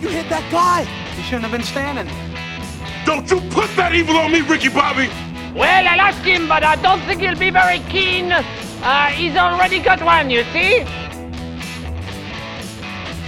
You hit that guy! You shouldn't have been standing. Don't you put that evil on me, Ricky Bobby! Well, I'll ask him, but I don't think he'll be very keen. Uh, he's already got one, you see?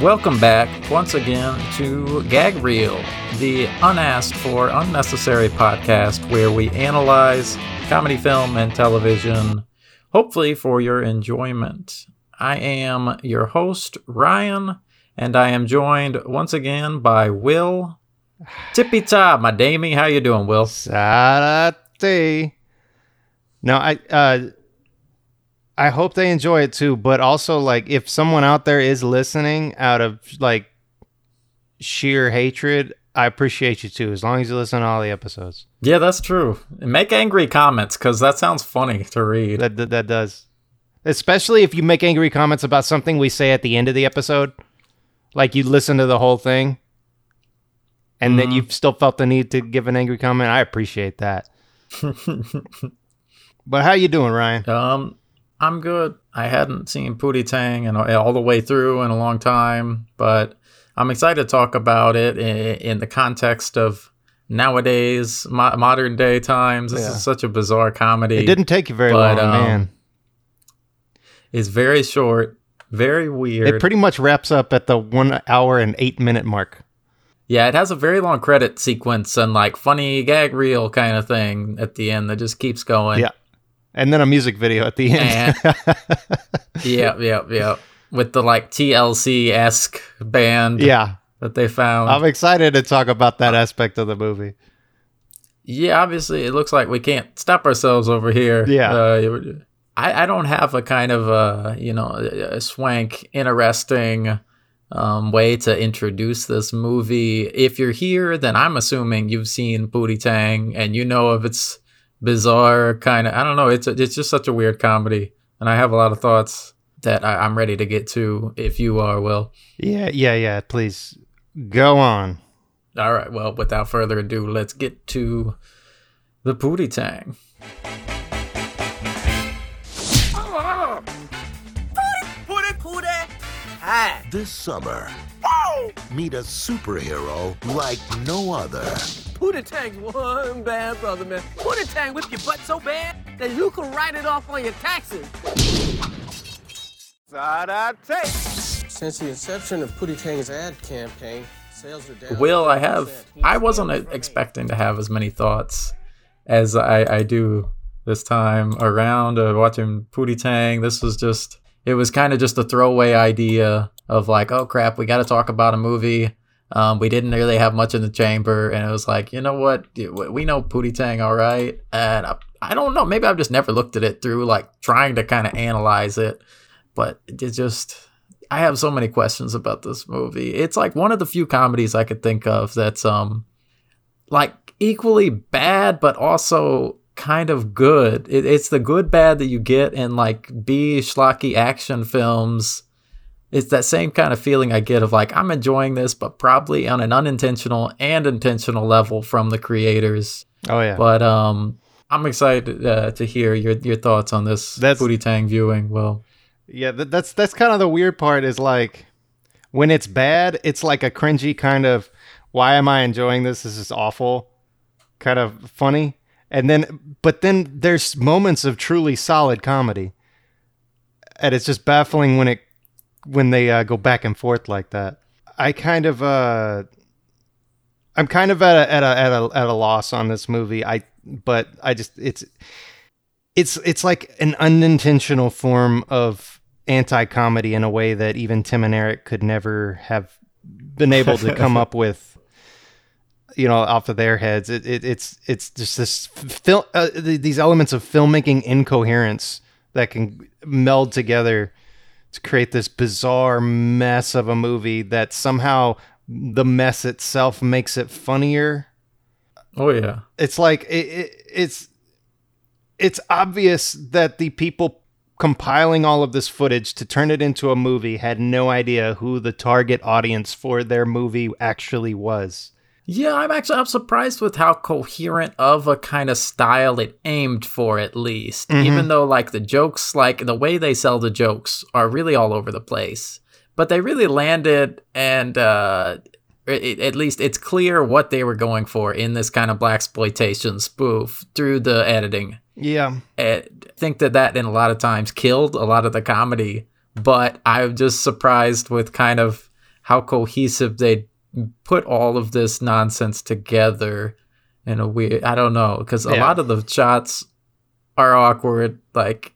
Welcome back once again to Gag Reel, the unasked for, unnecessary podcast where we analyze comedy film and television, hopefully for your enjoyment. I am your host, Ryan, and I am joined once again by Will. Tippy top, my Damie. How you doing, Will? Sarate. No, I uh I hope they enjoy it too, but also like if someone out there is listening out of like sheer hatred, I appreciate you too, as long as you listen to all the episodes. Yeah, that's true. Make angry comments because that sounds funny to read. That, that that does. Especially if you make angry comments about something we say at the end of the episode. Like you listen to the whole thing and then you've still felt the need to give an angry comment. I appreciate that. but how you doing, Ryan? Um, I'm good. I hadn't seen Pootie Tang and all the way through in a long time, but I'm excited to talk about it in, in the context of nowadays, mo- modern day times. This Yeah. is such a bizarre comedy. It didn't take you very But, long, um, man. It's very short, very weird. It pretty much wraps up at the one hour and eight minute mark. yeah, it has a very long credit sequence and like funny gag reel kind of thing at the end that just keeps going. Yeah. And then a music video at the end. yeah, yeah, yeah. With the like TLC esque band yeah. that they found. I'm excited to talk about that aspect of the movie. Yeah, obviously, it looks like we can't stop ourselves over here. Yeah. Uh, I, I don't have a kind of uh you know a swank interesting um, way to introduce this movie. If you're here, then I'm assuming you've seen Pootie Tang and you know of its bizarre kind of. I don't know. It's a, it's just such a weird comedy, and I have a lot of thoughts that I, I'm ready to get to. If you are, Will. Yeah, yeah, yeah. Please go on. All right. Well, without further ado, let's get to the Pootie Tang. This summer, meet a superhero like no other. Pootie Tang's one bad brother, man. Pootie Tang whip your butt so bad that you can write it off on your taxes. Since the inception of Pootie Tang's ad campaign, sales are down. Will, I have. I wasn't expecting to have as many thoughts as I, I do this time around uh, watching Pootie Tang. This was just. It was kind of just a throwaway idea of like, oh crap, we got to talk about a movie. Um, we didn't really have much in the chamber, and it was like, you know what, we know Pootie Tang, all right. And I, I don't know, maybe I've just never looked at it through like trying to kind of analyze it, but it just I have so many questions about this movie. It's like one of the few comedies I could think of that's um like equally bad but also kind of good. It, it's the good bad that you get in like B schlocky action films. It's that same kind of feeling I get of like I'm enjoying this, but probably on an unintentional and intentional level from the creators. Oh yeah. But um, I'm excited uh, to hear your your thoughts on this That's- Pootie Tang viewing. Well, Yeah, that, that's that's kind of the weird part is like when it's bad, it's like a cringy kind of why am I enjoying this? This is awful. Kind of funny. And then but then there's moments of truly solid comedy. And it's just baffling when it when they uh, go back and forth like that. I kind of uh I'm kind of at a at a at a at a loss on this movie. I but I just it's it's it's like an unintentional form of anti-comedy in a way that even Tim and Eric could never have been able to come up with you know off of their heads. It, it it's it's just this film uh, th- these elements of filmmaking incoherence that can meld together to create this bizarre mess of a movie that somehow the mess itself makes it funnier. Oh yeah, it's like it, it, it's it's obvious that the people compiling all of this footage to turn it into a movie had no idea who the target audience for their movie actually was. Yeah, I'm actually I'm surprised with how coherent of a kind of style it aimed for at least. Even though like the jokes like the way they sell the jokes are really all over the place. But they really landed and uh it, at least it's clear what they were going for in this kind of blaxploitation spoof through the editing. Yeah. I think that that in a lot of times killed a lot of the comedy, but I'm just surprised with kind of how cohesive they put all of this nonsense together in a weird. I don't know because a Yeah. lot of the shots are awkward. Like,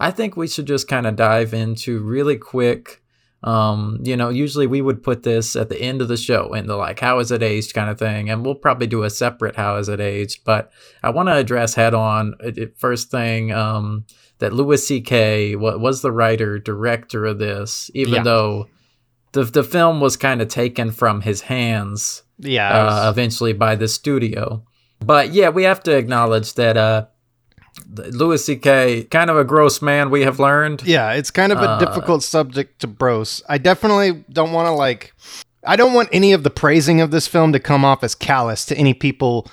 I think we should just kind of dive into really quick. Um, you know, usually we would put this at the end of the show in the like, how is it aged kind of thing, and we'll probably do a separate how is it aged. But I want to address head on first thing um, that Louis C.K. wa- was the writer director of this, even Yeah. though the the film was kind of taken from his hands Yeah. Uh, eventually by the studio. But yeah, we have to acknowledge that uh, Louis C.K. kind of a gross man. We have learned. Yeah, it's kind of a Uh, difficult subject to brose. I definitely don't want to like I don't want any of the praising of this film to come off as callous to any people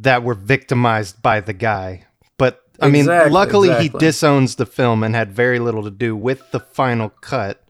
that were victimized by the guy. But I mean, Exactly, luckily he disowns the film and had very little to do with the final cut.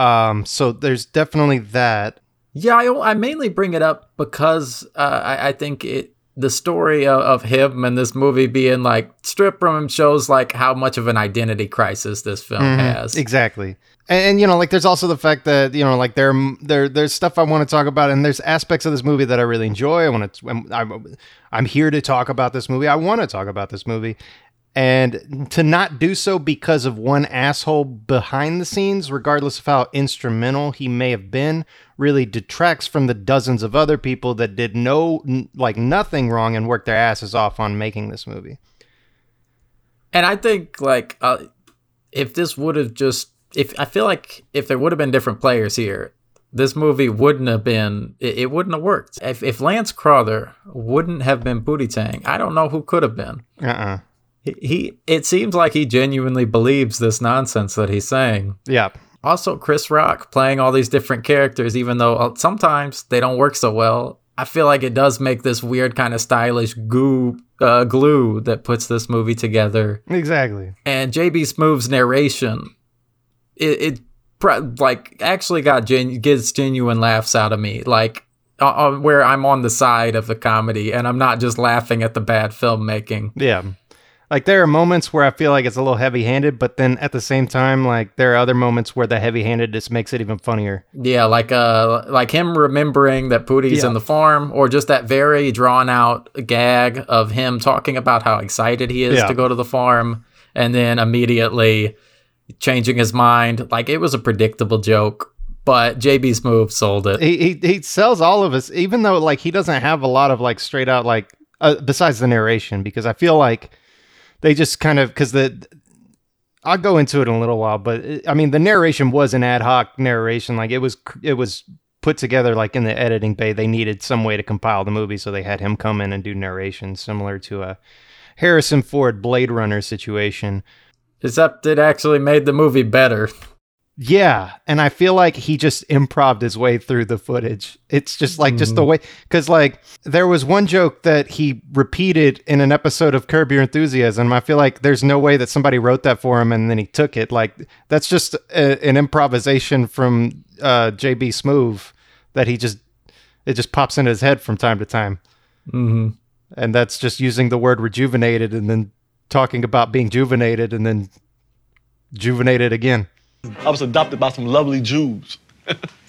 Um, so there's definitely that. Yeah, I, I mainly bring it up because uh, I, I think it the story of, of him and this movie being like stripped from him shows like how much of an identity crisis this film has. Exactly. And, and you know, like there's also the fact that you know, like there, there, there's stuff I want to talk about, and there's aspects of this movie that I really enjoy. I want to, I'm, I'm, I'm here to talk about this movie. I want to talk about this movie, and to not do so because of one asshole behind the scenes, regardless of how instrumental he may have been, really detracts from the dozens of other people that did no, n- like nothing wrong and worked their asses off on making this movie. And I think like uh, if this would have just if I feel like if there would have been different players here, this movie wouldn't have been it, it wouldn't have worked. If if Lance Crouther wouldn't have been Pootie Tang, I don't know who could have been. Uh uh He, he it seems like he genuinely believes this nonsense that he's saying. Yeah. Also, Chris Rock playing all these different characters, even though uh, sometimes they don't work so well. I feel like it does make this weird kind of stylish goo uh, glue that puts this movie together Exactly. and JB Smoove's narration, it, it like actually got gen- gets genuine laughs out of me. Like uh, uh, where I'm on the side of the comedy and I'm not just laughing at the bad filmmaking. Yeah. Like there are moments where I feel like it's a little heavy-handed, but then at the same time, like there are other moments where the heavy-handedness makes it even funnier. Yeah, like uh, like him remembering that Pootie's Yeah. in the farm, or just that very drawn out gag of him talking about how excited he is Yeah. to go to the farm, and then immediately changing his mind. Like it was a predictable joke, but JB Smoove sold it. He, he he sells all of us, even though like he doesn't have a lot of like straight out like uh, besides the narration, because I feel like they just kind of because the I'll go into it in a little while, but it, I mean the narration was an ad hoc narration, like it was it was put together like in the editing bay. They needed some way to compile the movie, so they had him come in and do narration, similar to a Harrison Ford Blade Runner situation. Except it actually made the movie better. Yeah, and I feel like he just improved his way through the footage. It's just like just the way cuz like there was one joke that he repeated in an episode of Curb Your Enthusiasm. I feel like there's no way that somebody wrote that for him and then he took it. Like that's just a, an improvisation from uh, JB Smoove that he just it just pops into his head from time to time. hmm And that's just using the word rejuvenated and then talking about being juvenated and then juvenated again. I was adopted by some lovely Jews.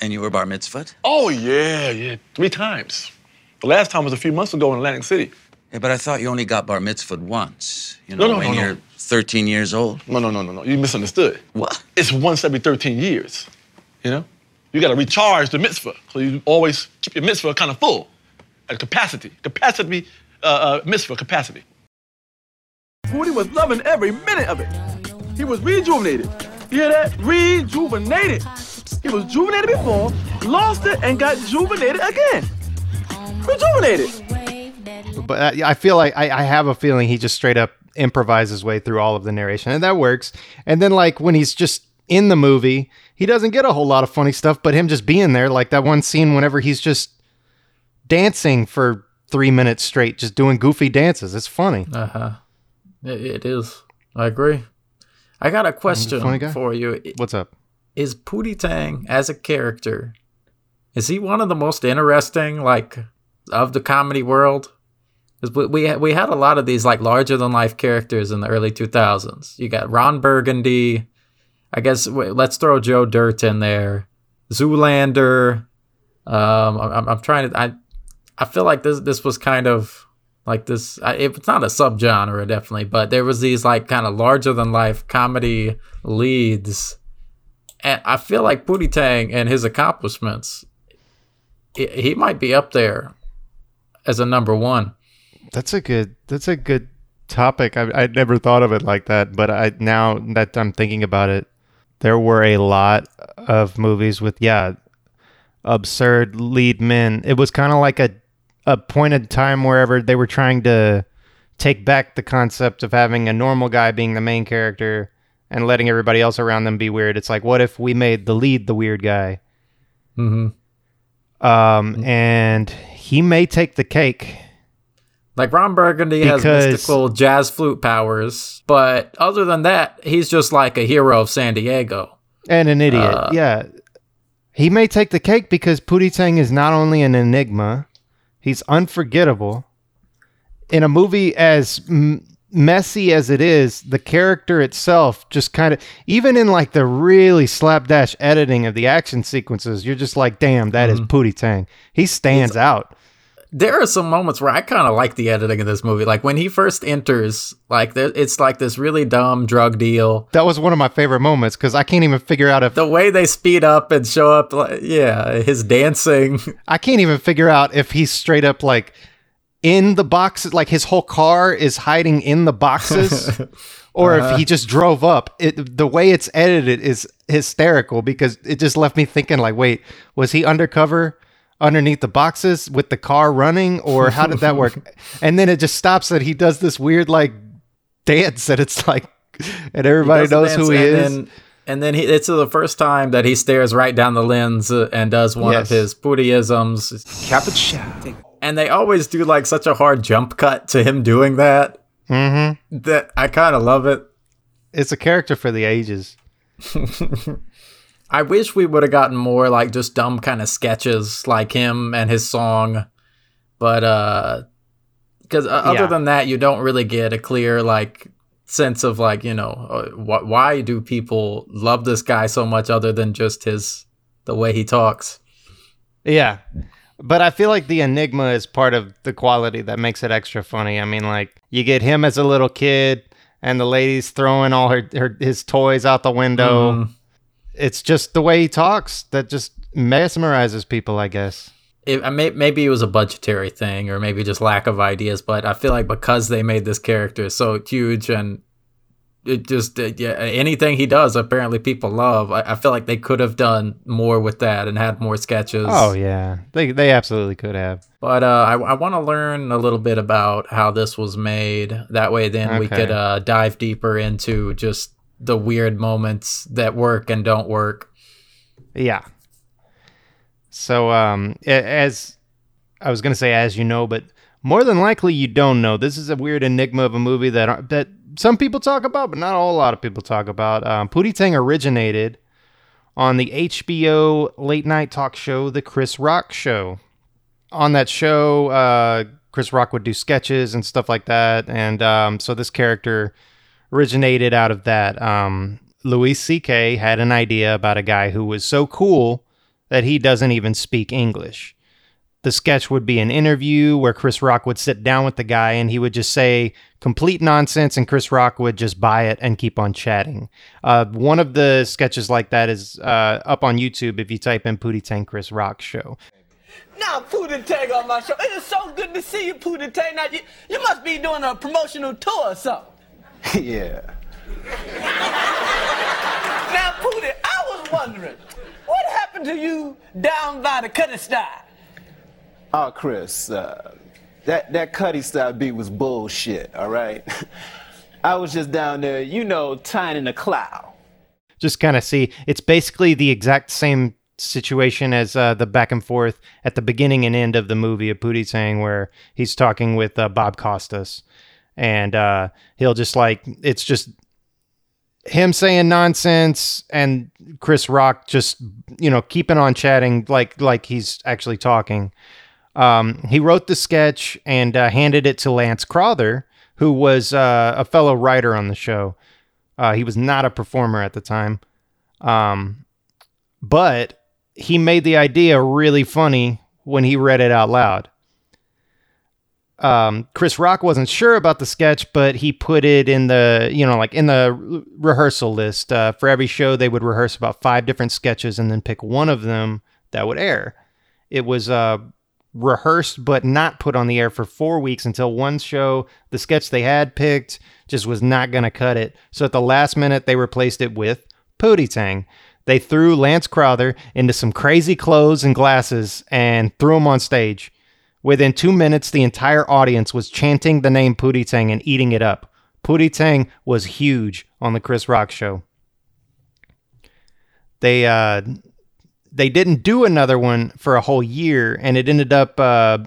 And you were bar mitzvahed? Oh, yeah, yeah, three times. The last time was a few months ago in Atlantic City. Yeah, but I thought you only got bar mitzvahed once. You No, know, no, when no, no. you're 13 years old. No, no, no, no, no. You misunderstood. What? It's once every 13 years. You know? You gotta recharge the mitzvah. So you always keep your mitzvah kind of full at capacity. Capacity, uh, uh, mitzvah capacity. Pootie was loving every minute of it. He was rejuvenated. You hear that? Rejuvenated. He was juvenated before, lost it, and got juvenated again. Rejuvenated. but I, I feel like I, I have a feeling he just straight up improvises his way through all of the narration, and that works. And then like when he's just in the movie, he doesn't get a whole lot of funny stuff, but him just being there, like that one scene whenever he's just dancing for three minutes straight, just doing goofy dances. It's funny. Uh huh. It, it is. I agree. I got a question for you. What's up? Is Pootie Tang as a character is he one of the most interesting like of the comedy world? Because we we we had a lot of these like larger than life characters in the early 2000s. You got Ron Burgundy. I guess let's throw Joe Dirt in there. Zoolander. Um, I'm, I'm trying to. I I feel like this this was kind of like this. It's not a subgenre definitely, but there was these like kind of larger than life comedy leads, and I feel like Pootie Tang and his accomplishments, he might be up there as a number one. That's a good. That's a good topic. I I never thought of it like that, but I now that I'm thinking about it, there were a lot of movies with yeah, absurd lead men. It was kind of like a a point in time wherever they were trying to take back the concept of having a normal guy being the main character and letting everybody else around them be weird. It's like, what if we made the lead the weird guy? Mm-hmm. Um, and he may take the cake. Like Ron Burgundy has mystical jazz flute powers, but other than that, he's just like a hero of San Diego. And an idiot. Uh, yeah. He may take the cake because Pootie Tang is not only an enigma, he's unforgettable. In a movie as m- messy as it is, the character itself just kind of, even in like the really slapdash editing of the action sequences, you're just like, damn, that is mm-hmm. Pootie Tang. He stands out. There are some moments where I kind of like the editing of this movie. Like when he first enters, like there, it's like this really dumb drug deal. That was one of my favorite moments because I can't even figure out if The way they speed up and show up, like, yeah, his dancing. I can't even figure out if he's straight up like in the boxes, like his whole car is hiding in the boxes, or if uh-huh. he just drove up. It, the way it's edited is hysterical because it just left me thinking, like, wait, was he undercover underneath the boxes with the car running, or how did that work? and then it just stops that he does this weird like dance, and it's like, and everybody knows who he is. and Then, and then he, it's the first time that he stares right down the lens uh, and does one Yes. of his. Capuchin. And they always do like such a hard jump cut to him doing that. mm-hmm. That I kind of love it. It's a character for the ages. I wish we would have gotten more like just dumb kind of sketches like him and his song, but uh, because uh, other Yeah. than that, you don't really get a clear like sense of like you know uh, wh- why do people love this guy so much other than just his the way he talks. Yeah. But I feel like the enigma is part of the quality that makes it extra funny. I mean, like you get him as a little kid, and the lady's throwing all her, her his toys out the window. Mhm. It's just the way he talks that just mesmerizes people, I guess. It, I may, maybe it was a budgetary thing or maybe just lack of ideas, but I feel like because they made this character so huge and it just uh, yeah anything he does apparently people love. I, I feel like they could have done more with that and had more sketches. Oh yeah, they they absolutely could have. But uh, I, I want to learn a little bit about how this was made. That way, then we could uh, dive deeper into just the weird moments that work and don't work. Yeah. So, um, as I was gonna say, as you know, but more than likely you don't know. This is a weird enigma of a movie that that some people talk about, but not a whole lot of people talk about. Um, Pootie Tang originated on the HBO late night talk show, The Chris Rock Show. On that show, uh, Chris Rock would do sketches and stuff like that, and um, so this character originated out of that. Um, Louis C.K. had an idea about a guy who was so cool that he doesn't even speak English. The sketch would be an interview where Chris Rock would sit down with the guy and he would just say complete nonsense, and Chris Rock would just buy it and keep on chatting. Uh, one of the sketches like that is uh, up on YouTube if you type in Pootie Tang Chris Rock Show. Now, Pootie Tang on my show. It is so good to see you, Pootie Tang. Now, you, you must be doing a promotional tour or something. yeah. Now, Pootie, I was wondering, what happened to you down by the Cutty style? Oh, Chris, uh, that that Cuddy style beat was bullshit. All right. I was just down there, you know, tying in a cloud. just kind of see it's basically the exact same situation as uh, the back and forth at the beginning and end of the movie of Pootie saying where he's talking with uh, Bob Costas, and uh, he'll just like it's just him saying nonsense and Chris Rock just you know keeping on chatting like like he's actually talking. Um, he wrote the sketch and uh, handed it to Lance Crouther, who was uh, a fellow writer on the show. Uh, he was not a performer at the time, um, but he made the idea really funny when he read it out loud. Um, Chris Rock wasn't sure about the sketch, but he put it in the, you know, like in the re- rehearsal list. Uh, for every show, they would rehearse about five different sketches and then pick one of them that would air. It was uh, rehearsed but not put on the air for four weeks until one show, the sketch they had picked, just was not going to cut it. So at the last minute, they replaced it with Pootie Tang. They threw Lance Crouther into some crazy clothes and glasses and threw him on stage. Within two minutes, the entire audience was chanting the name Pootie Tang and eating it up. Pootie Tang was huge on the Chris Rock show. They uh, they didn't do another one for a whole year, and it ended up uh,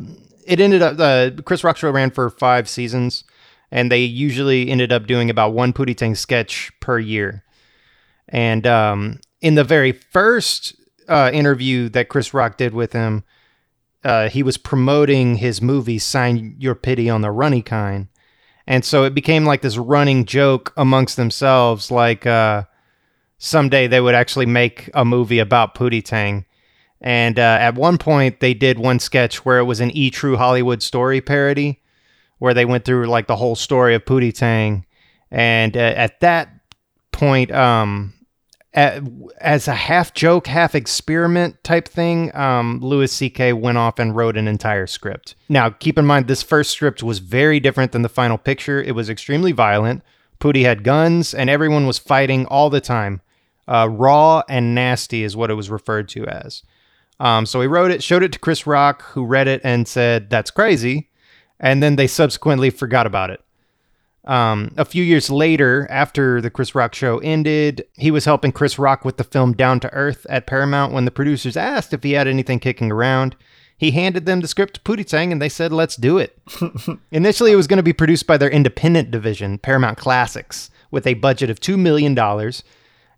it ended up the Chris Rock show ran for five seasons, and they usually ended up doing about one Pootie Tang sketch per year. And um, in the very first uh, interview that Chris Rock did with him, uh, he was promoting his movie "Sign Your Pity on the Runny Kind," and so it became like this running joke amongst themselves, like uh, someday they would actually make a movie about Pootie Tang. And uh, at one point, they did one sketch where it was an E True Hollywood Story parody, where they went through like the whole story of Pootie Tang. And uh, at that point, um, as a half joke, half experiment type thing, um, Louis C.K. went off and wrote an entire script. Now, keep in mind, this first script was very different than the final picture. It was extremely violent. Pootie had guns, and everyone was fighting all the time. Uh, raw and nasty is what it was referred to as. Um, so he wrote it, showed it to Chris Rock, who read it and said, That's crazy. And then they subsequently forgot about it. Um, a few years later, after the Chris Rock show ended, he was helping Chris Rock with the film Down to Earth at Paramount when the producers asked if he had anything kicking around. He handed them the script to Pootie Tang and they said, let's do it. Initially, it was going to be produced by their independent division, Paramount Classics, with a budget of $2 million.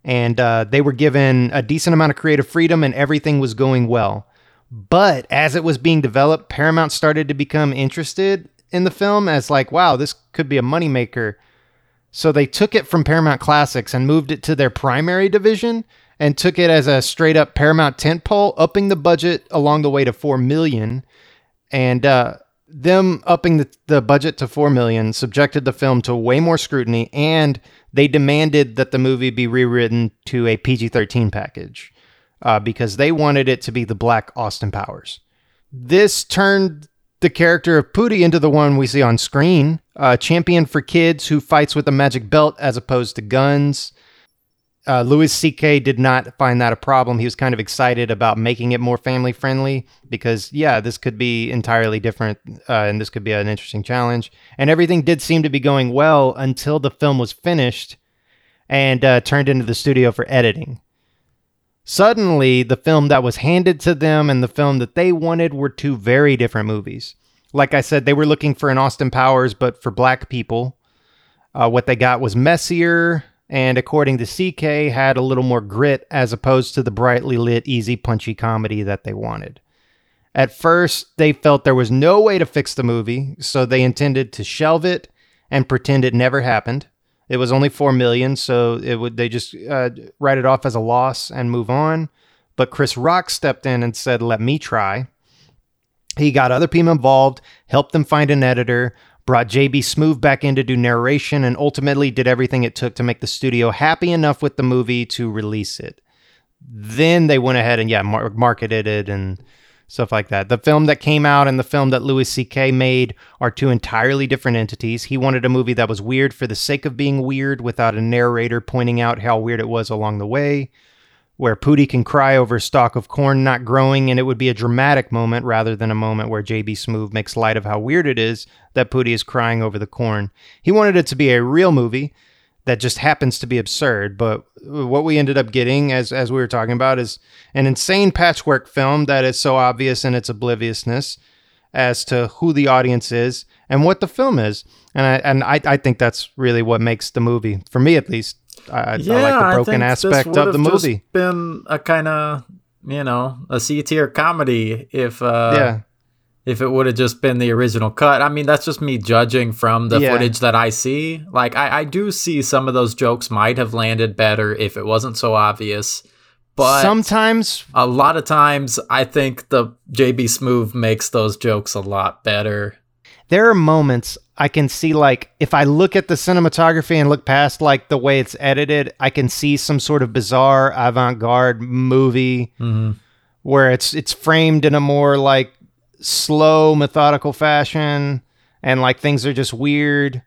And uh, they were given a decent amount of creative freedom and everything was going well. But as it was being developed, Paramount started to become interested in the film as like, wow, this could be a moneymaker. So they took it from Paramount Classics and moved it to their primary division and took it as a straight up Paramount tentpole, upping the budget along the way to four million. And uh, them upping the, the budget to four million subjected the film to way more scrutiny, and they demanded that the movie be rewritten to a PG thirteen package uh, because they wanted it to be the Black Austin Powers. This turned the character of Pootie into the one we see on screen, a champion for kids who fights with a magic belt as opposed to guns. Uh, Louis C.K. did not find that a problem. He was kind of excited about making it more family friendly because, yeah, this could be entirely different uh, and this could be an interesting challenge. And everything did seem to be going well until the film was finished and uh, turned into the studio for editing. Suddenly, the film that was handed to them and the film that they wanted were two very different movies. Like I said, they were looking for an Austin Powers, but for black people. Uh, what they got was messier, and according to CK, had a little more grit as opposed to the brightly lit, easy, punchy comedy that they wanted. At first, they felt there was no way to fix the movie, so they intended to shelve it and pretend it never happened. It was only four million, so it would they just uh, write it off as a loss and move on. But Chris Rock stepped in and said, "Let me try." He got other people involved, helped them find an editor, brought JB Smoove back in to do narration, and ultimately did everything it took to make the studio happy enough with the movie to release it. Then they went ahead and yeah, mar- marketed it and stuff like that. The film that came out and the film that Louis C.K. made are two entirely different entities. He wanted a movie that was weird for the sake of being weird without a narrator pointing out how weird it was along the way, where Pootie can cry over a stalk of corn not growing and it would be a dramatic moment rather than a moment where JB Smoove makes light of how weird it is that Pootie is crying over the corn. He wanted it to be a real movie that just happens to be absurd. But what we ended up getting, as as we were talking about, is an insane patchwork film that is so obvious in its obliviousness as to who the audience is and what the film is. And I and I, I think that's really what makes the movie, for me at least, I, I- I Yeah, like the I broken aspect of the movie. Been a kind of you know a C tier comedy if uh, yeah, if it would have just been the original cut. I mean, that's just me judging from the Yeah. footage that I see. Like, I, I do see some of those jokes might have landed better if it wasn't so obvious. But sometimes a lot of times, I think the JB Smoove makes those jokes a lot better. there are moments I can see like if I look at the cinematography and look past like the way it's edited, I can see some sort of bizarre avant-garde movie mm-hmm. where it's it's framed in a more like slow, methodical fashion and like things are just weird.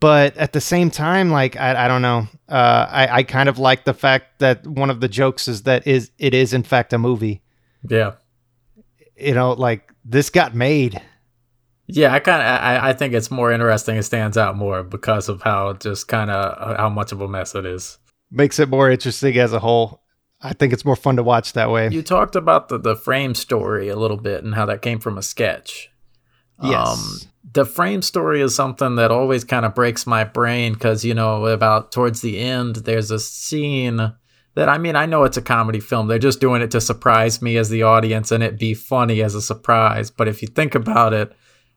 But at the same time, like I, I don't know, uh, I, I kind of like the fact that one of the jokes is that is it is in fact a movie. Yeah. You know, like this got made. Yeah, I kind of I, I think it's more interesting. It stands out more because of how just kind of how much of a mess it is. makes it more interesting as a whole. I think it's more fun to watch that way. You talked about the the frame story a little bit and how that came from a sketch. Um, Yes. the frame story is something that always kind of breaks my brain because you know about towards the end there's a scene that I mean I know it's a comedy film. They're just doing it to surprise me as the audience and it be funny as a surprise. But if you think about it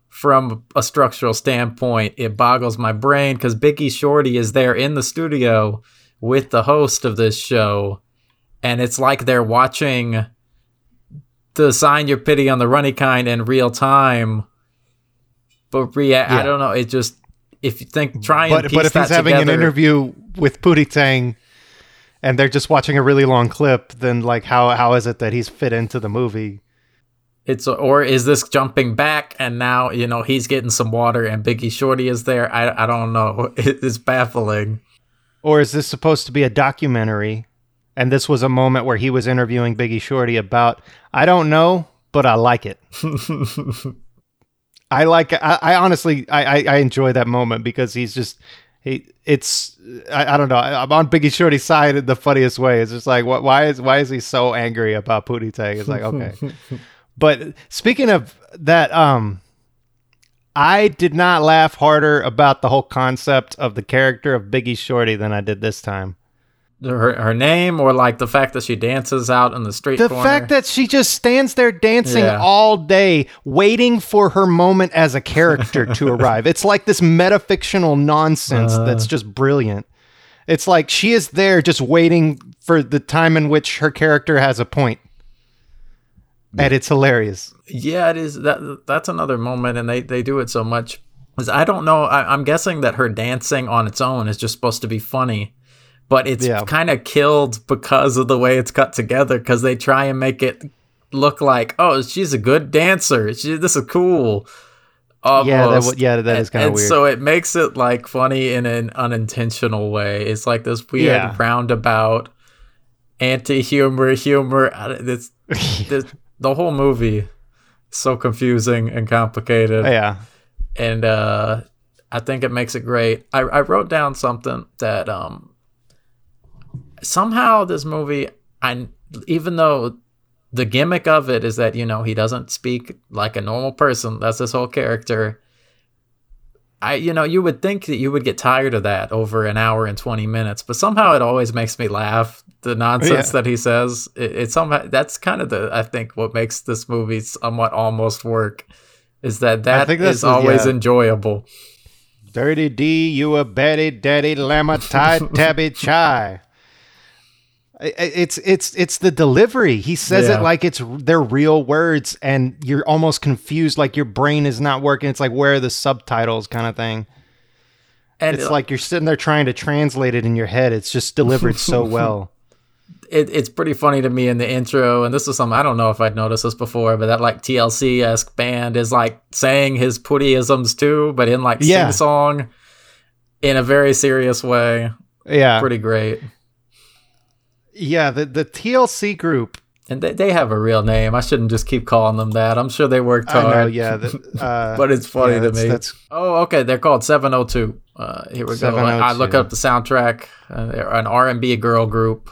from a structural standpoint, it boggles my brain because Biggie Shorty is there in the studio with the host of this show, and it's like they're watching the Sign Your Pity on the Runny Kind in real time. But rea- I don't know. It just if you think try and but but if he's having an interview with Pootie Tang and they're just watching a really long clip, then like how how is it that he's fit into the movie? It's or is this jumping back and now you know he's getting some water and Biggie Shorty is there? I I don't know. It's baffling. Or is this supposed to be a documentary? And this was a moment where he was interviewing Biggie Shorty about I don't know, but I like it. I like I, I honestly I, I I enjoy that moment because he's just he it's I, I don't know I'm on Biggie Shorty's side in the funniest way. It's just like what why is why is he so angry about Pootie Tang? It's like okay, but speaking of that, um, I did not laugh harder about the whole concept of the character of Biggie Shorty than I did this time. Her her name or like the fact that she dances out in the street The corner. fact that she just stands there dancing Yeah. all day, waiting for her moment as a character to arrive. It's like this metafictional nonsense Uh. that's just brilliant. It's like she is there just waiting for the time in which her character has a. And it's hilarious. Yeah, it is. That that's another moment, and they they do it so much. 'Cause I don't know. I, I'm guessing that her dancing on its own is just supposed to be funny, but it's Yeah. kind of killed because of the way it's cut together. Because they try and make it look like, oh, she's a good dancer. She, this is cool. Almost. Yeah, that w- yeah, that is kinda and weird. So it makes it like funny in an unintentional way. It's like this weird Yeah. roundabout anti-humor humor. I- It's, this, the whole movie is so confusing and complicated. Yeah. And uh, I think it makes it great. I, I wrote down something that um, somehow this movie, I even though the gimmick of it is that you know he doesn't speak like a normal person. That's his whole character. I you know you would think that you would get tired of that over an hour and 20 minutes, but somehow it always makes me laugh. The nonsense Yeah. that he says, it, it somehow that's kind of the I think what makes this movie somewhat almost work is that that is that's always yeah. enjoyable. Dirty D, you a Betty Daddy Llama Tie Tabby Chai. It's it's it's the delivery. He says Yeah. it like it's they're real words, and you're almost confused. Like your brain is not working. It's like where are the subtitles, kind of thing. And It's like you're sitting there trying to translate it in your head. It's just delivered so well. it, it's pretty funny to me in the intro, and this is something I don't know if I'd noticed this before, but that like TLC esque band is like saying his puttyisms too, but in like Yeah. sing song in a very serious way. Yeah, Pretty great. Yeah. The the TLC group. And they, they have a real name. I shouldn't just keep calling them that. I'm sure they worked hard. know. Yeah, the, uh, but it's funny yeah, to that's- me. That's oh, okay. They're called 702. Uh, here we go. I, look up the soundtrack. Uh, they're an R&B girl group.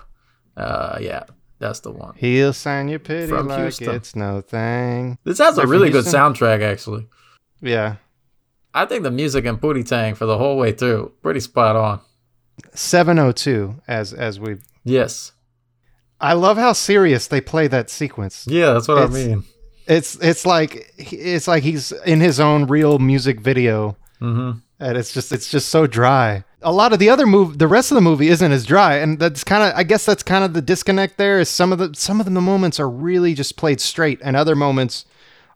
Uh, yeah, that's the one. he'll sign your pity From like Houston. it's no thing. This has a They're from really good soundtrack, actually. Yeah. I think the music in Pootie Tang for the whole way through pretty spot on. 702 as as we Yes. I love how serious they play that sequence. Yeah, that's what I mean. It's it's like it's like he's in his own real music video, Mm-hmm. and it's just it's just so dry. A lot of the other move, the rest of the movie isn't as dry, and that's kind of I guess that's kind of the disconnect. There is some of the some of the moments are really just played straight, and other moments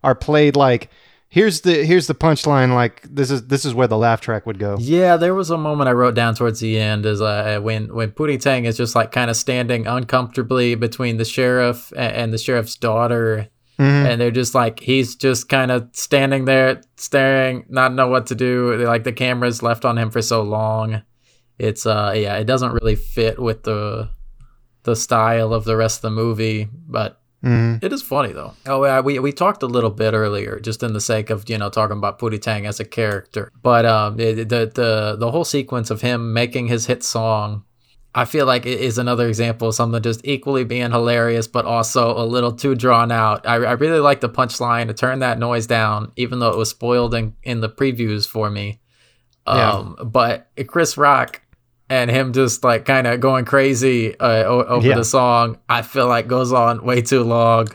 are played like here's the here's the punchline, like this is this is where the laugh track would go. Yeah, there was a moment I wrote down towards the end is uh, when when Pootie Tang is just like kind of standing uncomfortably between the sheriff and, the sheriff's daughter, Mhm. and they're just like he's just kind of standing there staring, not know what to do. Like the camera's left on him for so long. It's uh yeah, it doesn't really fit with the the style of the rest of the movie, but Mhm. it is funny though. Oh, uh, we we talked a little bit earlier, just in the sake of you know talking about Pootie Tang as a character. But um, it, the the the whole sequence of him making his hit song, I feel like it is another example of something just equally being hilarious, but also a little too drawn out. I, I really like the punchline to turn that noise down, even though it was spoiled in in the previews for me. Yeah. Um, but Chris Rock and him just like kind of going crazy uh, over Yeah. the song, I feel like goes on way too long.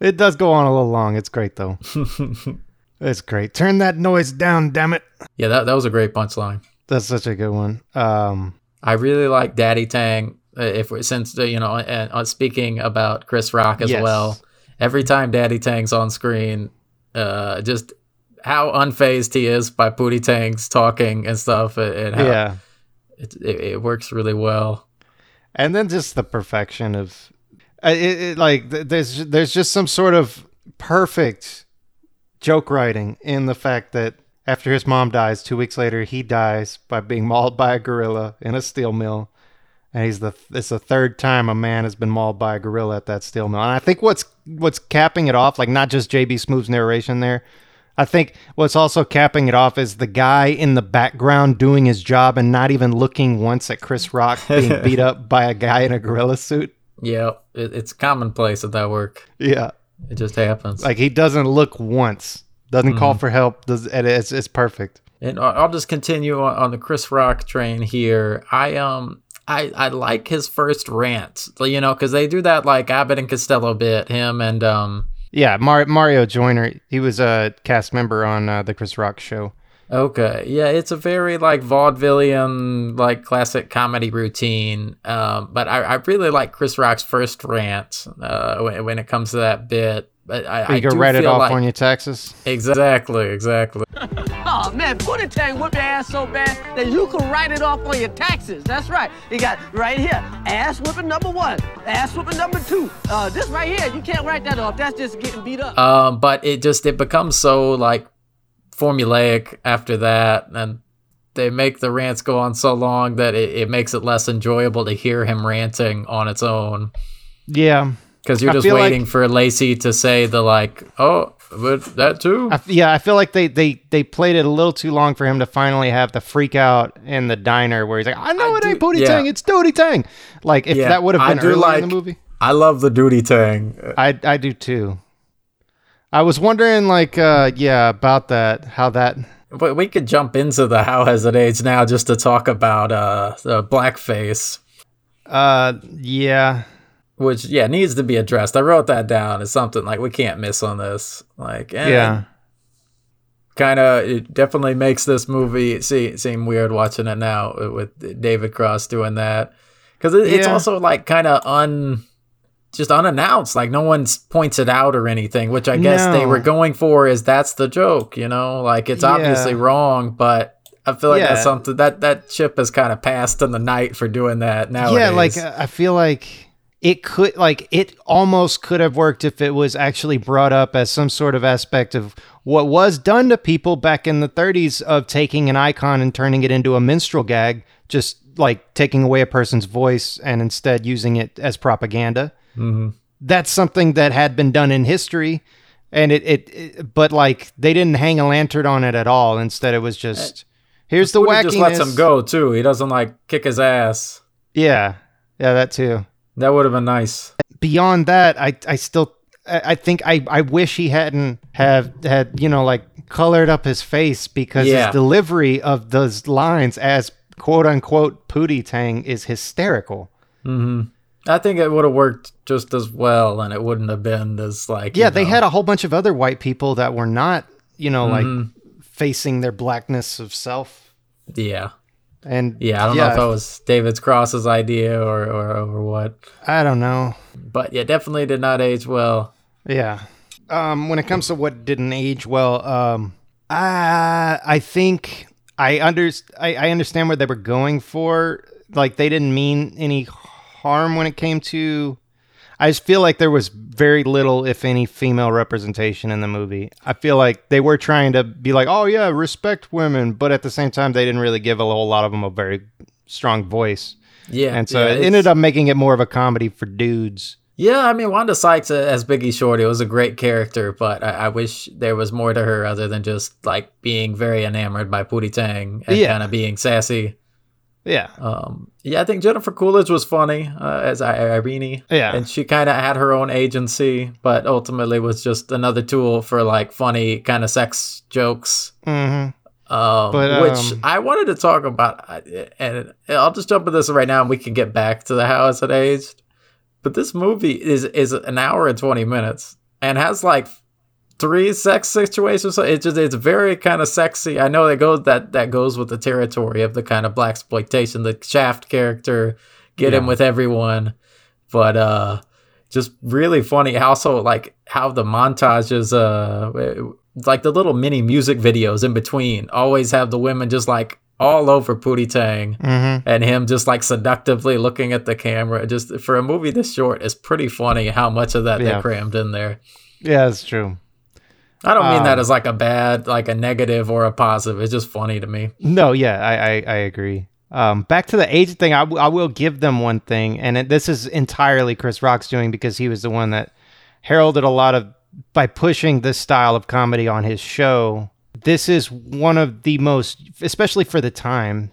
It does go on a little long. It's great though. it's great. Turn that noise down, damn it. Yeah, that, that was a great punchline. That's such a good one. Um, I really like Daddy Tang. uh, If we're, since uh, you know, and uh, speaking about Chris Rock as Yes. well, every time Daddy Tang's on screen, uh, just how unfazed he is by Pootie Tang's talking and stuff, and- and how yeah. It, it, it works really well. and then just the perfection of it, it like there's there's just some sort of perfect joke writing in the fact that after his mom dies two weeks later he dies by being mauled by a gorilla in a steel mill and he's the it's the third time a man has been mauled by a gorilla at that steel mill and i think what's what's capping it off like not just JB Smoove's narration there I think what's also capping it off is the guy in the background doing his job and not even looking once at Chris Rock being beat up by a guy in a gorilla suit. Yeah, it, it's commonplace at that work. Yeah. It just happens. Like he doesn't look once, doesn't call for help. Does it's it's perfect. And I'll just continue on, on the Chris Rock train here. I um I I like his first rant, you know, because they do that like Abbott and Costello bit. Him and um Yeah, Mar- Mario Joyner, he was a cast member on uh, the Chris Rock show. Okay, yeah, it's a very like vaudevillian, like classic comedy routine. Um, but I, I really like Chris Rock's first rant uh, when, when it comes to that bit. But I, I you can do write it off like- on your taxes. Exactly, exactly. Oh man, Pootie Tang whip your ass so bad that you can write it off on your taxes. That's right. You got right here, ass whipping number one, ass whipping number two. Uh, this right here, you can't write that off. That's just getting beat up. Um, but it just it becomes so like formulaic after that, and they make the rants go on so long that it, it makes it less enjoyable to hear him ranting on its own. Yeah. Because you're just feel like- waiting for Lacey to say the like, oh, but that too. I yeah, I feel like they, they, they played it a little too long for him to finally have the freak out in the diner where he's like, I know it ain't Booty yeah. Tang, it's Doody Tang. Like, if Yeah, that would have been do earlier like- in the movie. I love the duty tang. I, I do too. I was wondering, like, uh, yeah, about that, how that. But we could jump into the how has it aged now just to talk about uh the blackface. Uh, yeah. Which yeah needs to be addressed. I wrote that down as something like we can't miss on this. Like Yeah. kind of it definitely makes this movie see, seem weird watching it now with David Cross doing that because it, it's also like kind of un just unannounced like no one points it out or anything which i guess they were going for is that's the joke you know like it's obviously Yeah. wrong but i feel like Yeah. that's something that that chip has kind of passed in the night for doing that now Yeah, like I feel like it could like it almost could have worked if it was actually brought up as some sort of aspect of what was done to people back in the 30s of taking an icon and turning it into a minstrel gag, just like taking away a person's voice and instead using it as propaganda. mm-hmm. That's something that had been done in history. And it, it, it but like they didn't hang a lantern on it at all. Instead, it was just here's the He wackiness. just lets him go too he doesn't like kick his ass Yeah, yeah, that too. That would have been nice beyond that, I I still I think I I wish he hadn't have had you know like colored up his face because Yeah. his delivery of those lines as quote unquote Pootie Tang is hysterical. I think it would have worked just as well, and it wouldn't have been this like Yeah, you they had a whole bunch of other white people that were not, you know, Mm-hmm. like facing their blackness of self. yeah And yeah. I don't know if that was David's Cross's idea or, or or what, I don't know. but yeah, definitely did not age well. Yeah. Um, when it comes to what didn't age well, um, I I think I under I, I understand where they were going for. Like they didn't mean any harm when it came to. I just feel like there was very little, if any, female representation in the movie. I feel like they were trying to be like, oh yeah, respect women, but at the same time, they didn't really give a whole lot of them a very strong voice, Yeah, and so yeah, it ended up making it more of a comedy for dudes. Yeah, I mean, Wanda Sykes as Biggie Shorty was a great character, but I, I wish there was more to her other than just like being very enamored by Pootie Tang and Yeah. kind of being sassy. Yeah, Um, yeah, I think Jennifer Coolidge was funny uh, as Irene. Yeah. and she kind of had her own agency, but ultimately was just another tool for like funny kind of sex jokes. hmm Um, But, which um, I wanted to talk about, uh, and I'll just jump into this right now, and we can get back to the how it's it aged. But this movie is is an hour and twenty minutes, and has like three sex situations. So it just it's very kind of sexy. I know that goes that that goes with the territory of the kind of blaxploitation. The Shaft character get in with everyone, but uh, just really funny. Also, like how the montages, uh, like the little mini music videos in between, always have the women just like all over Pootie Tang, Mm-hmm. and him just like seductively looking at the camera. Just for a movie this short, it's pretty funny how much of that they crammed in there. Yeah, that's true. I don't mean that Um, as like a bad, like a negative or a positive. It's just funny to me. No, yeah, I I, I agree. Um, back to the age thing, I, w- I will give them one thing, and it, this is entirely Chris Rock's doing because he was the one that heralded a lot of by pushing this style of comedy on his show. This is one of the most, especially for the time,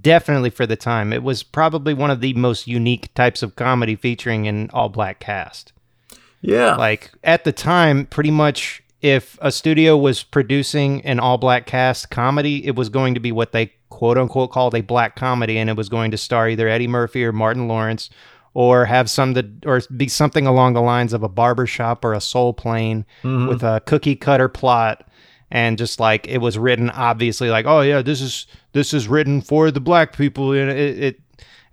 definitely for the time, it was probably one of the most unique types of comedy featuring an all black cast. Yeah. Like at the time, pretty much if a studio was producing an all black cast comedy, it was going to be what they quote unquote called a black comedy, and it was going to star either Eddie Murphy or Martin Lawrence, or have some that or be something along the lines of a barbershop or a soul plane mm-hmm. with a cookie cutter plot. And just like it was written, obviously, like, oh yeah, this is this is written for the black people, and it, it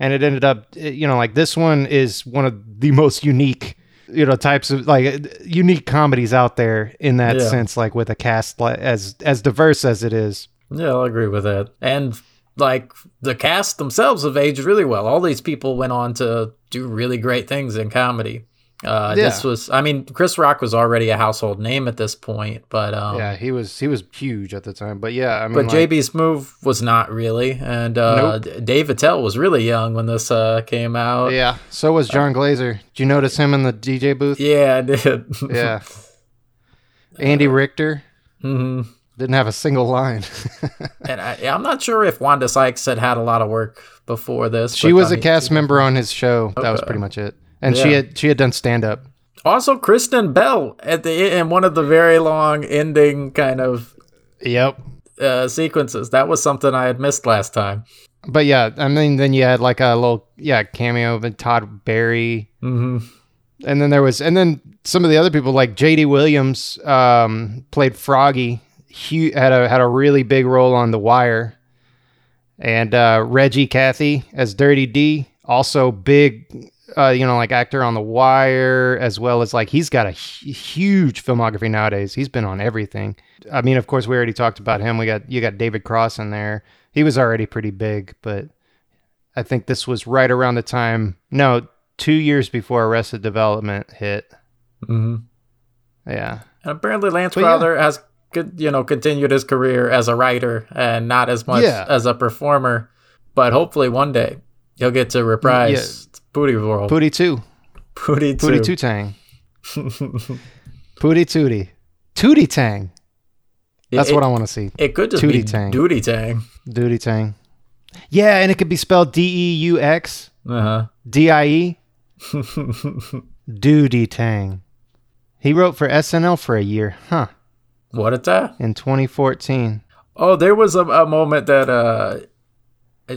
and it ended up, you know, like this one is one of the most unique you know types of like uh, unique comedies out there in that Yeah. sense like with a cast li- as as diverse as it is Yeah, I'll agree with that. And like the cast themselves have aged really well. All these people went on to do really great things in comedy. Uh, This was, I mean, Chris Rock was already a household name at this point, but um, yeah he was he was huge at the time but yeah i mean But like, JB Smoove was not really, and uh, D- Dave Attell was really young when this uh, came out. yeah so was Jon Glaser. Did you notice him in the dj booth? Yeah, I did. yeah. Andy richter? hmm didn't have a single line. And I, I'm not sure if Wanda Sykes had had a lot of work before this. she was I a mean, cast member on his show. That was pretty much it and she had she had done stand up Also, Kristen Bell at the in one of the very long ending kind of yep. uh, sequences. That was something I had missed last time. but yeah i mean then you had like a little yeah cameo of todd barry. Hmm and then there was and then some of the other people like JD Williams um, played Froggy. He had a had a really big role on The Wire. And uh, Reggie Cathy as Dirty D also big uh, you know like actor on The Wire as well as like he's got a huge filmography nowadays he's been on everything I mean of course we already talked about him we got you got David Cross in there he was already pretty big but I think this was right around the time no two years before Arrested Development hit. hmm Yeah. And apparently, Lance But yeah. Has con- you know continued his career as a writer and not as much Yeah. as a performer. But hopefully, one day he'll get to reprise Booty World. Pootie two. Booty Pootie two tang. Pootie tootie. Tootie tang. That's It- what I want to see. It could just Tootie be Tang. Duty Tang. Duty tang. Yeah, and it could be spelled D E U X Uh huh. D I E. Duty tang. He wrote for SNL for a year, huh? What is that? In 2014. Oh, there was a, a moment that uh,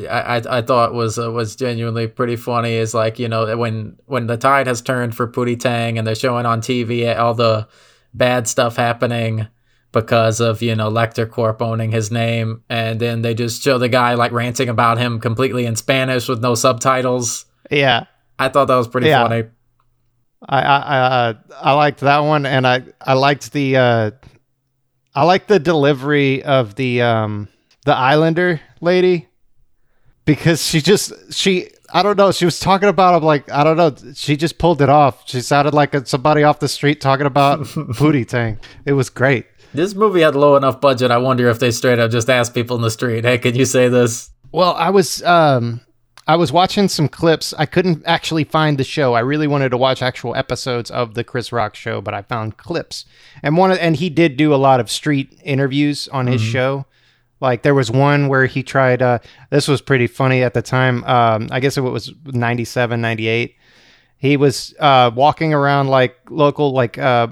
I, I, thought was uh, was genuinely pretty funny is like you know when when the tide has turned for Pootie Tang and they're showing on TV all the bad stuff happening because of you know Lecter Corp owning his name and then they just show the guy like ranting about him completely in Spanish with no subtitles. Yeah. I thought that was pretty Yeah. funny. I I I, uh, I liked that one, and I I liked the uh, I liked the delivery of the um the Islander lady because she just she I don't know she was talking about him like I don't know she just pulled it off. She sounded like a, somebody off the street talking about booty Tang. It was great. This movie had low enough budget. I wonder if they straight up just asked people in the street, "Hey, can you say this?" Well, I was um I was watching some clips. I couldn't actually find the show. I really wanted to watch actual episodes of the Chris Rock show, but I found clips. And one of, and he did do a lot of street interviews on his Mhm. show. Like there was one where he tried uh this was pretty funny at the time. Um I guess it was 97, 98. He was uh walking around like local like uh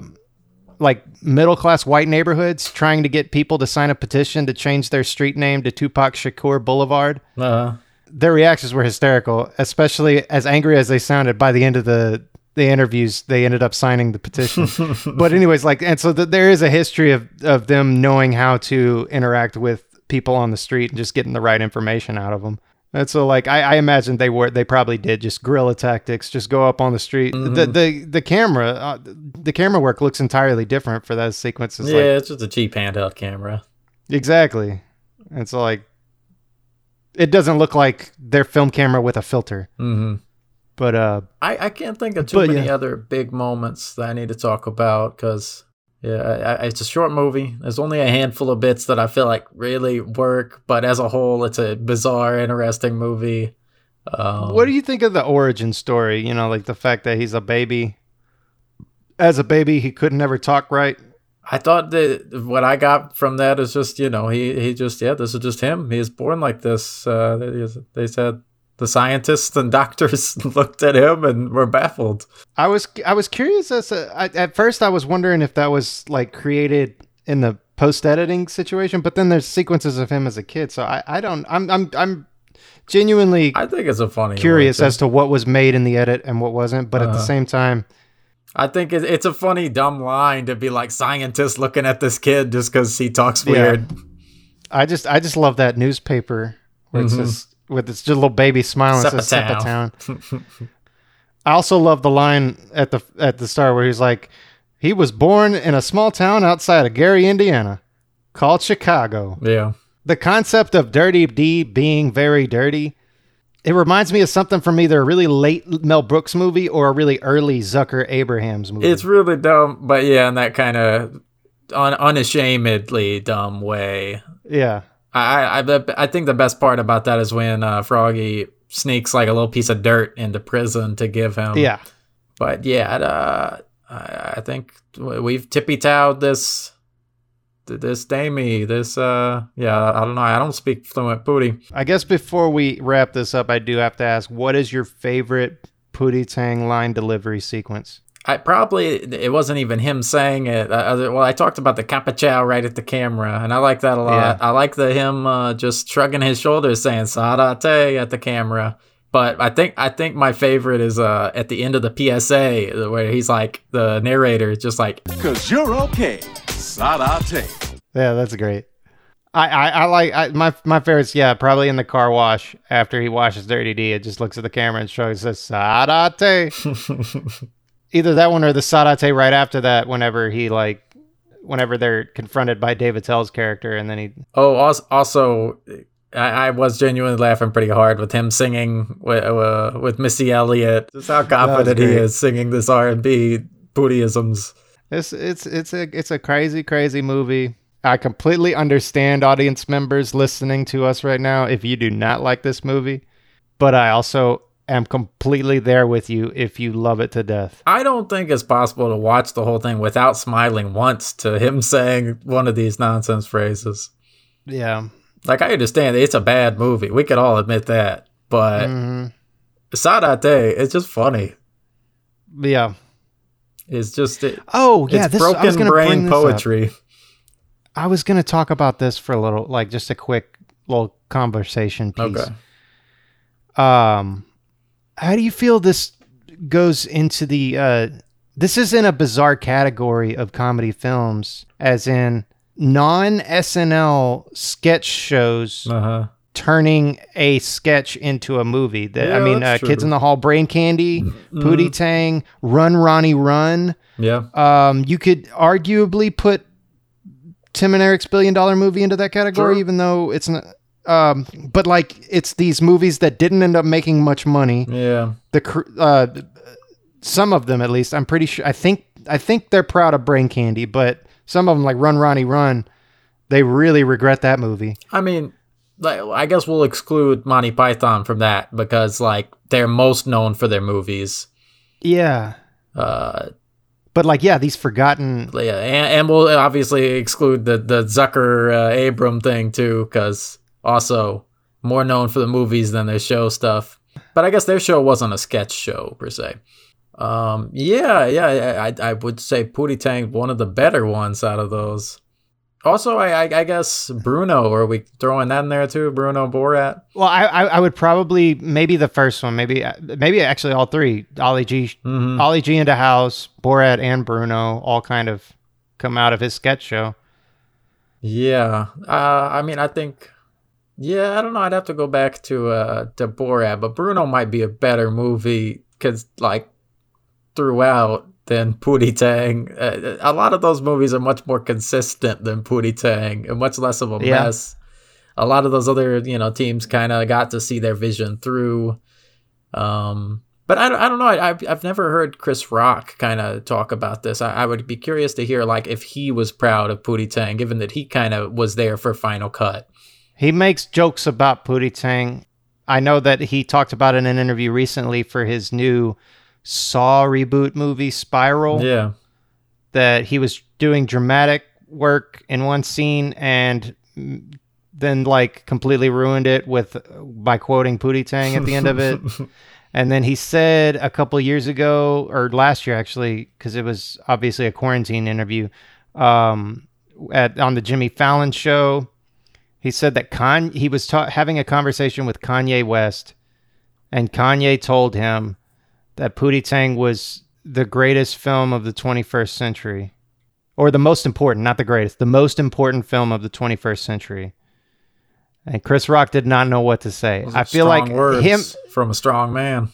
like middle class white neighborhoods trying to get people to sign a petition to change their street name to Tupac Shakur Boulevard Uh, their reactions were hysterical, especially as angry as they sounded. By the end of the the interviews, they ended up signing the petition. but anyways, like, and so th- there is a history of of them knowing how to interact with people on the street and just getting the right information out of them. And so, like, I, I imagine they were they probably did just guerrilla tactics, just go up on the street. The the the camera, uh, the camera work looks entirely different for those sequences. yeah, like, it's just a cheap handheld camera. Exactly. And so like it doesn't look like their film camera with a filter. hmm But uh I, I can't think of too many yeah. other big moments that I need to talk about because yeah, I, I, it's a short movie. There's only a handful of bits that I feel like really work, but as a whole, it's a bizarre, interesting movie. Um, what do you think of the origin story? You know, like the fact that he's a baby. As a baby, he could never talk right. I thought that what I got from that is just you know he he just yeah this is just him. He is born like this. Uh, they, they said the scientists and doctors looked at him and were baffled. I was I was curious as to, I, at first I was wondering if that was like created in the post editing situation, but then there's sequences of him as a kid, so I I don't I'm I'm I'm genuinely I think it's a funny curious as to what was made in the edit and what wasn't, but at the Uh-huh. same time. I think it's a funny, dumb line to be like scientists looking at this kid just because he talks Yeah. weird. I just I just love that newspaper where Mhm. it says with its just little baby and it says Sepatown. Sepatown. I also love the line at the at the start where he's like, he was born in a small town outside of Gary, Indiana, called Chicago. Yeah. The concept of Dirty D being very dirty, it reminds me of something from either a really late Mel Brooks movie or a really early Zucker Abrahams movie. It's really dumb, but yeah, in that kind of un- unashamedly dumb way. yeah. I, I I I think the best part about that is when uh, Froggy sneaks like a little piece of dirt into prison to give him. Yeah. But yeah, uh, I, I think we've tippy towed this this Damie. This uh yeah, I don't know. I don't speak fluent booty. I guess before we wrap this up, I do have to ask, what is your favorite Pootie Tang line delivery sequence? I probably it wasn't even him saying it. Uh, well, I talked about the capachow right at the camera, and I like that a lot. Yeah. I like the him uh, just shrugging his shoulders, saying "Sarate" at the camera. But I think I think my favorite is uh, at the end of the PSA where he's like the narrator, just like Cause you're okay. Sarate. Yeah, that's great. I, I, I like I, my my favorite's yeah probably in the car wash after he washes Dirty D. It just looks at the camera and shows says Sadate. Either that one or the Sadate right after that. Whenever he like, whenever they're confronted by Dave Attell's character, and then he Oh, also, also I, I was genuinely laughing pretty hard with him singing with, uh, with Missy Elliott. Just how confident he is singing this R and B bootyisms. It's it's it's a it's a crazy crazy movie. I completely understand audience members listening to us right now if you do not like this movie, but I also am completely there with you if you love it to death. I don't think it's possible to watch the whole thing without smiling once to him saying one of these nonsense phrases. Yeah. Like I understand it's a bad movie. We could all admit that. But Mhm. Sadate, it's just funny. Yeah. It's just it, Oh yeah, it's this I was broken brain this up. poetry. I was gonna talk about this for a little, like just a quick little conversation piece. Okay. Um, how do you feel this goes into the? Uh, this is in a bizarre category of comedy films, as in non SNL sketch shows Uh-huh. turning a sketch into a movie. That I mean, uh, Kids in the Hall, Brain Candy, Mhm. Pootie Tang, Run Ronnie Run. Yeah. Um, you could arguably put Tim and Eric's billion dollar movie into that category, Sure. even though it's not. Um, but like it's these movies that didn't end up making much money. Yeah. The uh, some of them at least. I'm pretty sure. I think I think they're proud of Brain Candy, but some of them like Run Ronnie Run, they really regret that movie. I mean, I guess we'll exclude Monty Python from that because like they're most known for their movies. Yeah, Uh, but like yeah, these forgotten. yeah, and, and we'll obviously exclude the the Zucker uh, Abram thing too because also more known for the movies than their show stuff. But I guess their show wasn't a sketch show per se. Um, yeah, yeah, I, I would say Pootie Tang one of the better ones out of those. Also, I, I, I guess Bruno. Are we throwing that in there too? Bruno Borat. Well, I, I I would probably maybe the first one, maybe maybe actually all three. Ali G, Mhm. Ali G Indahouse, Borat, and Bruno all kind of come out of his sketch show. Yeah. Uh, I mean, I think. Yeah, I don't know. I'd have to go back to uh to Borat, but Bruno might be a better movie because like throughout than Pootie Tang. Uh, a lot of those movies are much more consistent than Pootie Tang, and much less of a Yeah. mess. A lot of those other you know teams kind of got to see their vision through. Um, but I, don't- I don't know. I, I've, I've never heard Chris Rock kind of talk about this. I, I would be curious to hear like if he was proud of Pootie Tang, given that he kind of was there for Final Cut. He makes jokes about Pootie Tang. I know that he talked about it in an interview recently for his new Saw reboot movie Spiral. Yeah. that he was doing dramatic work in one scene and then like completely ruined it with by quoting Pootie Tang at the end of it. and then he said a couple years ago or last year actually because it was obviously a quarantine interview um, at on the Jimmy Fallon show. He said that Con he was ta- having a conversation with Kanye West, and Kanye told him that Pootie Tang was the greatest film of the 21st century, or the most important, not the greatest, the most important film of the 21st century. And Chris Rock did not know what to say. I feel like him. from a strong man.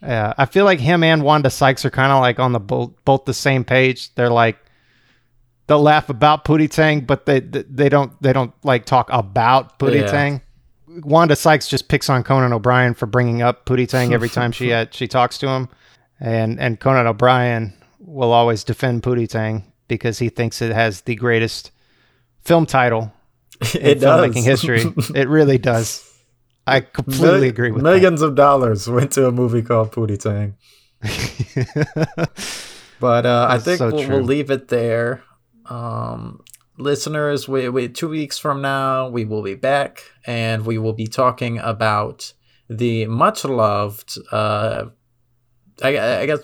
Yeah, I feel like him and Wanda Sykes are kind of like on the both both the same page. They're like they'll laugh about Pootie Tang, but they they don't they don't like talk about Pootie Yeah. Tang. Wanda Sykes just picks on Conan O'Brien for bringing up Pootie Tang every time she uh, she talks to him, and and Conan O'Brien will always defend Pootie Tang because he thinks it has the greatest film title in It does. filmmaking history. it really does. I completely Mil- agree with that. millions of dollars went to a movie called Pootie Tang. But uh, I think so we'll, we'll leave it there. Um, listeners, we, we two weeks from now we will be back, and we will be talking about the much loved. Uh, I, I guess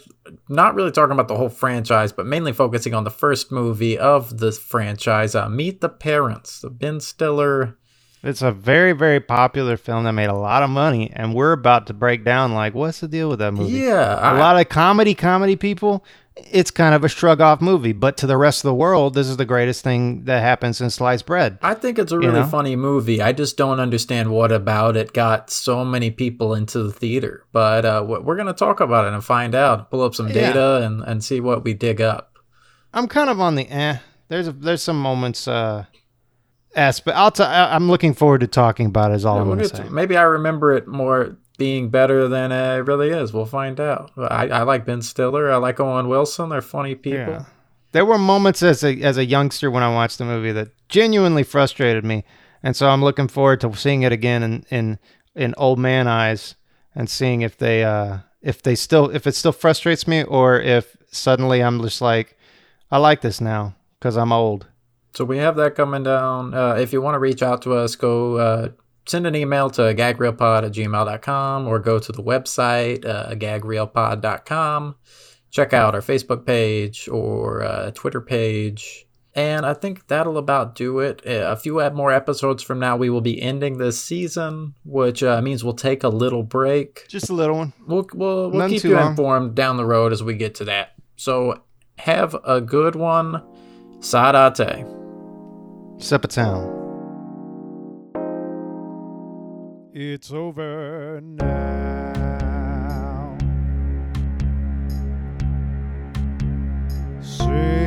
not really talking about the whole franchise, but mainly focusing on the first movie of the franchise, uh, Meet the Parents, the Ben Stiller. It's a very, very popular film that made a lot of money, and we're about to break down like what's the deal with that movie. Yeah, a I- lot of comedy, comedy people. It's kind of a shrug off movie, but to the rest of the world, this is the greatest thing that happened since sliced bread. I think it's a You really know? funny movie. I just don't understand what about it got so many people into the theater. But uh, we- we're going to talk about it and find out, pull up some Yeah. data and, and see what we dig up. I'm kind of on the eh. There's a, there's some moments. Uh, aspect. I'll t- I'm looking forward to talking about it. Is all Yeah, I'm going to say. maybe I remember it more being better than it really is. We'll find out. I, I like Ben Stiller. I like Owen Wilson. They're funny people. Yeah. There were moments as a as a youngster when I watched the movie that genuinely frustrated me, and so I'm looking forward to seeing it again in in, in old man eyes and seeing if they uh if they still if it still frustrates me or if suddenly I'm just like I like this now because I'm old. So we have that coming down. Uh, if you want to reach out to us, go uh, send an email to gagreelpod at gmail.com or go to the website, uh, gagreelpod.com. Check out our Facebook page or uh, Twitter page. And I think that'll about do it. Uh, A few more episodes from now, we will be ending this season, which uh, means we'll take a little break. Just a little one. We'll we'll, we'll keep you long. informed down the road as we get to that. So have a good one. Sadate. Step It's over now. Say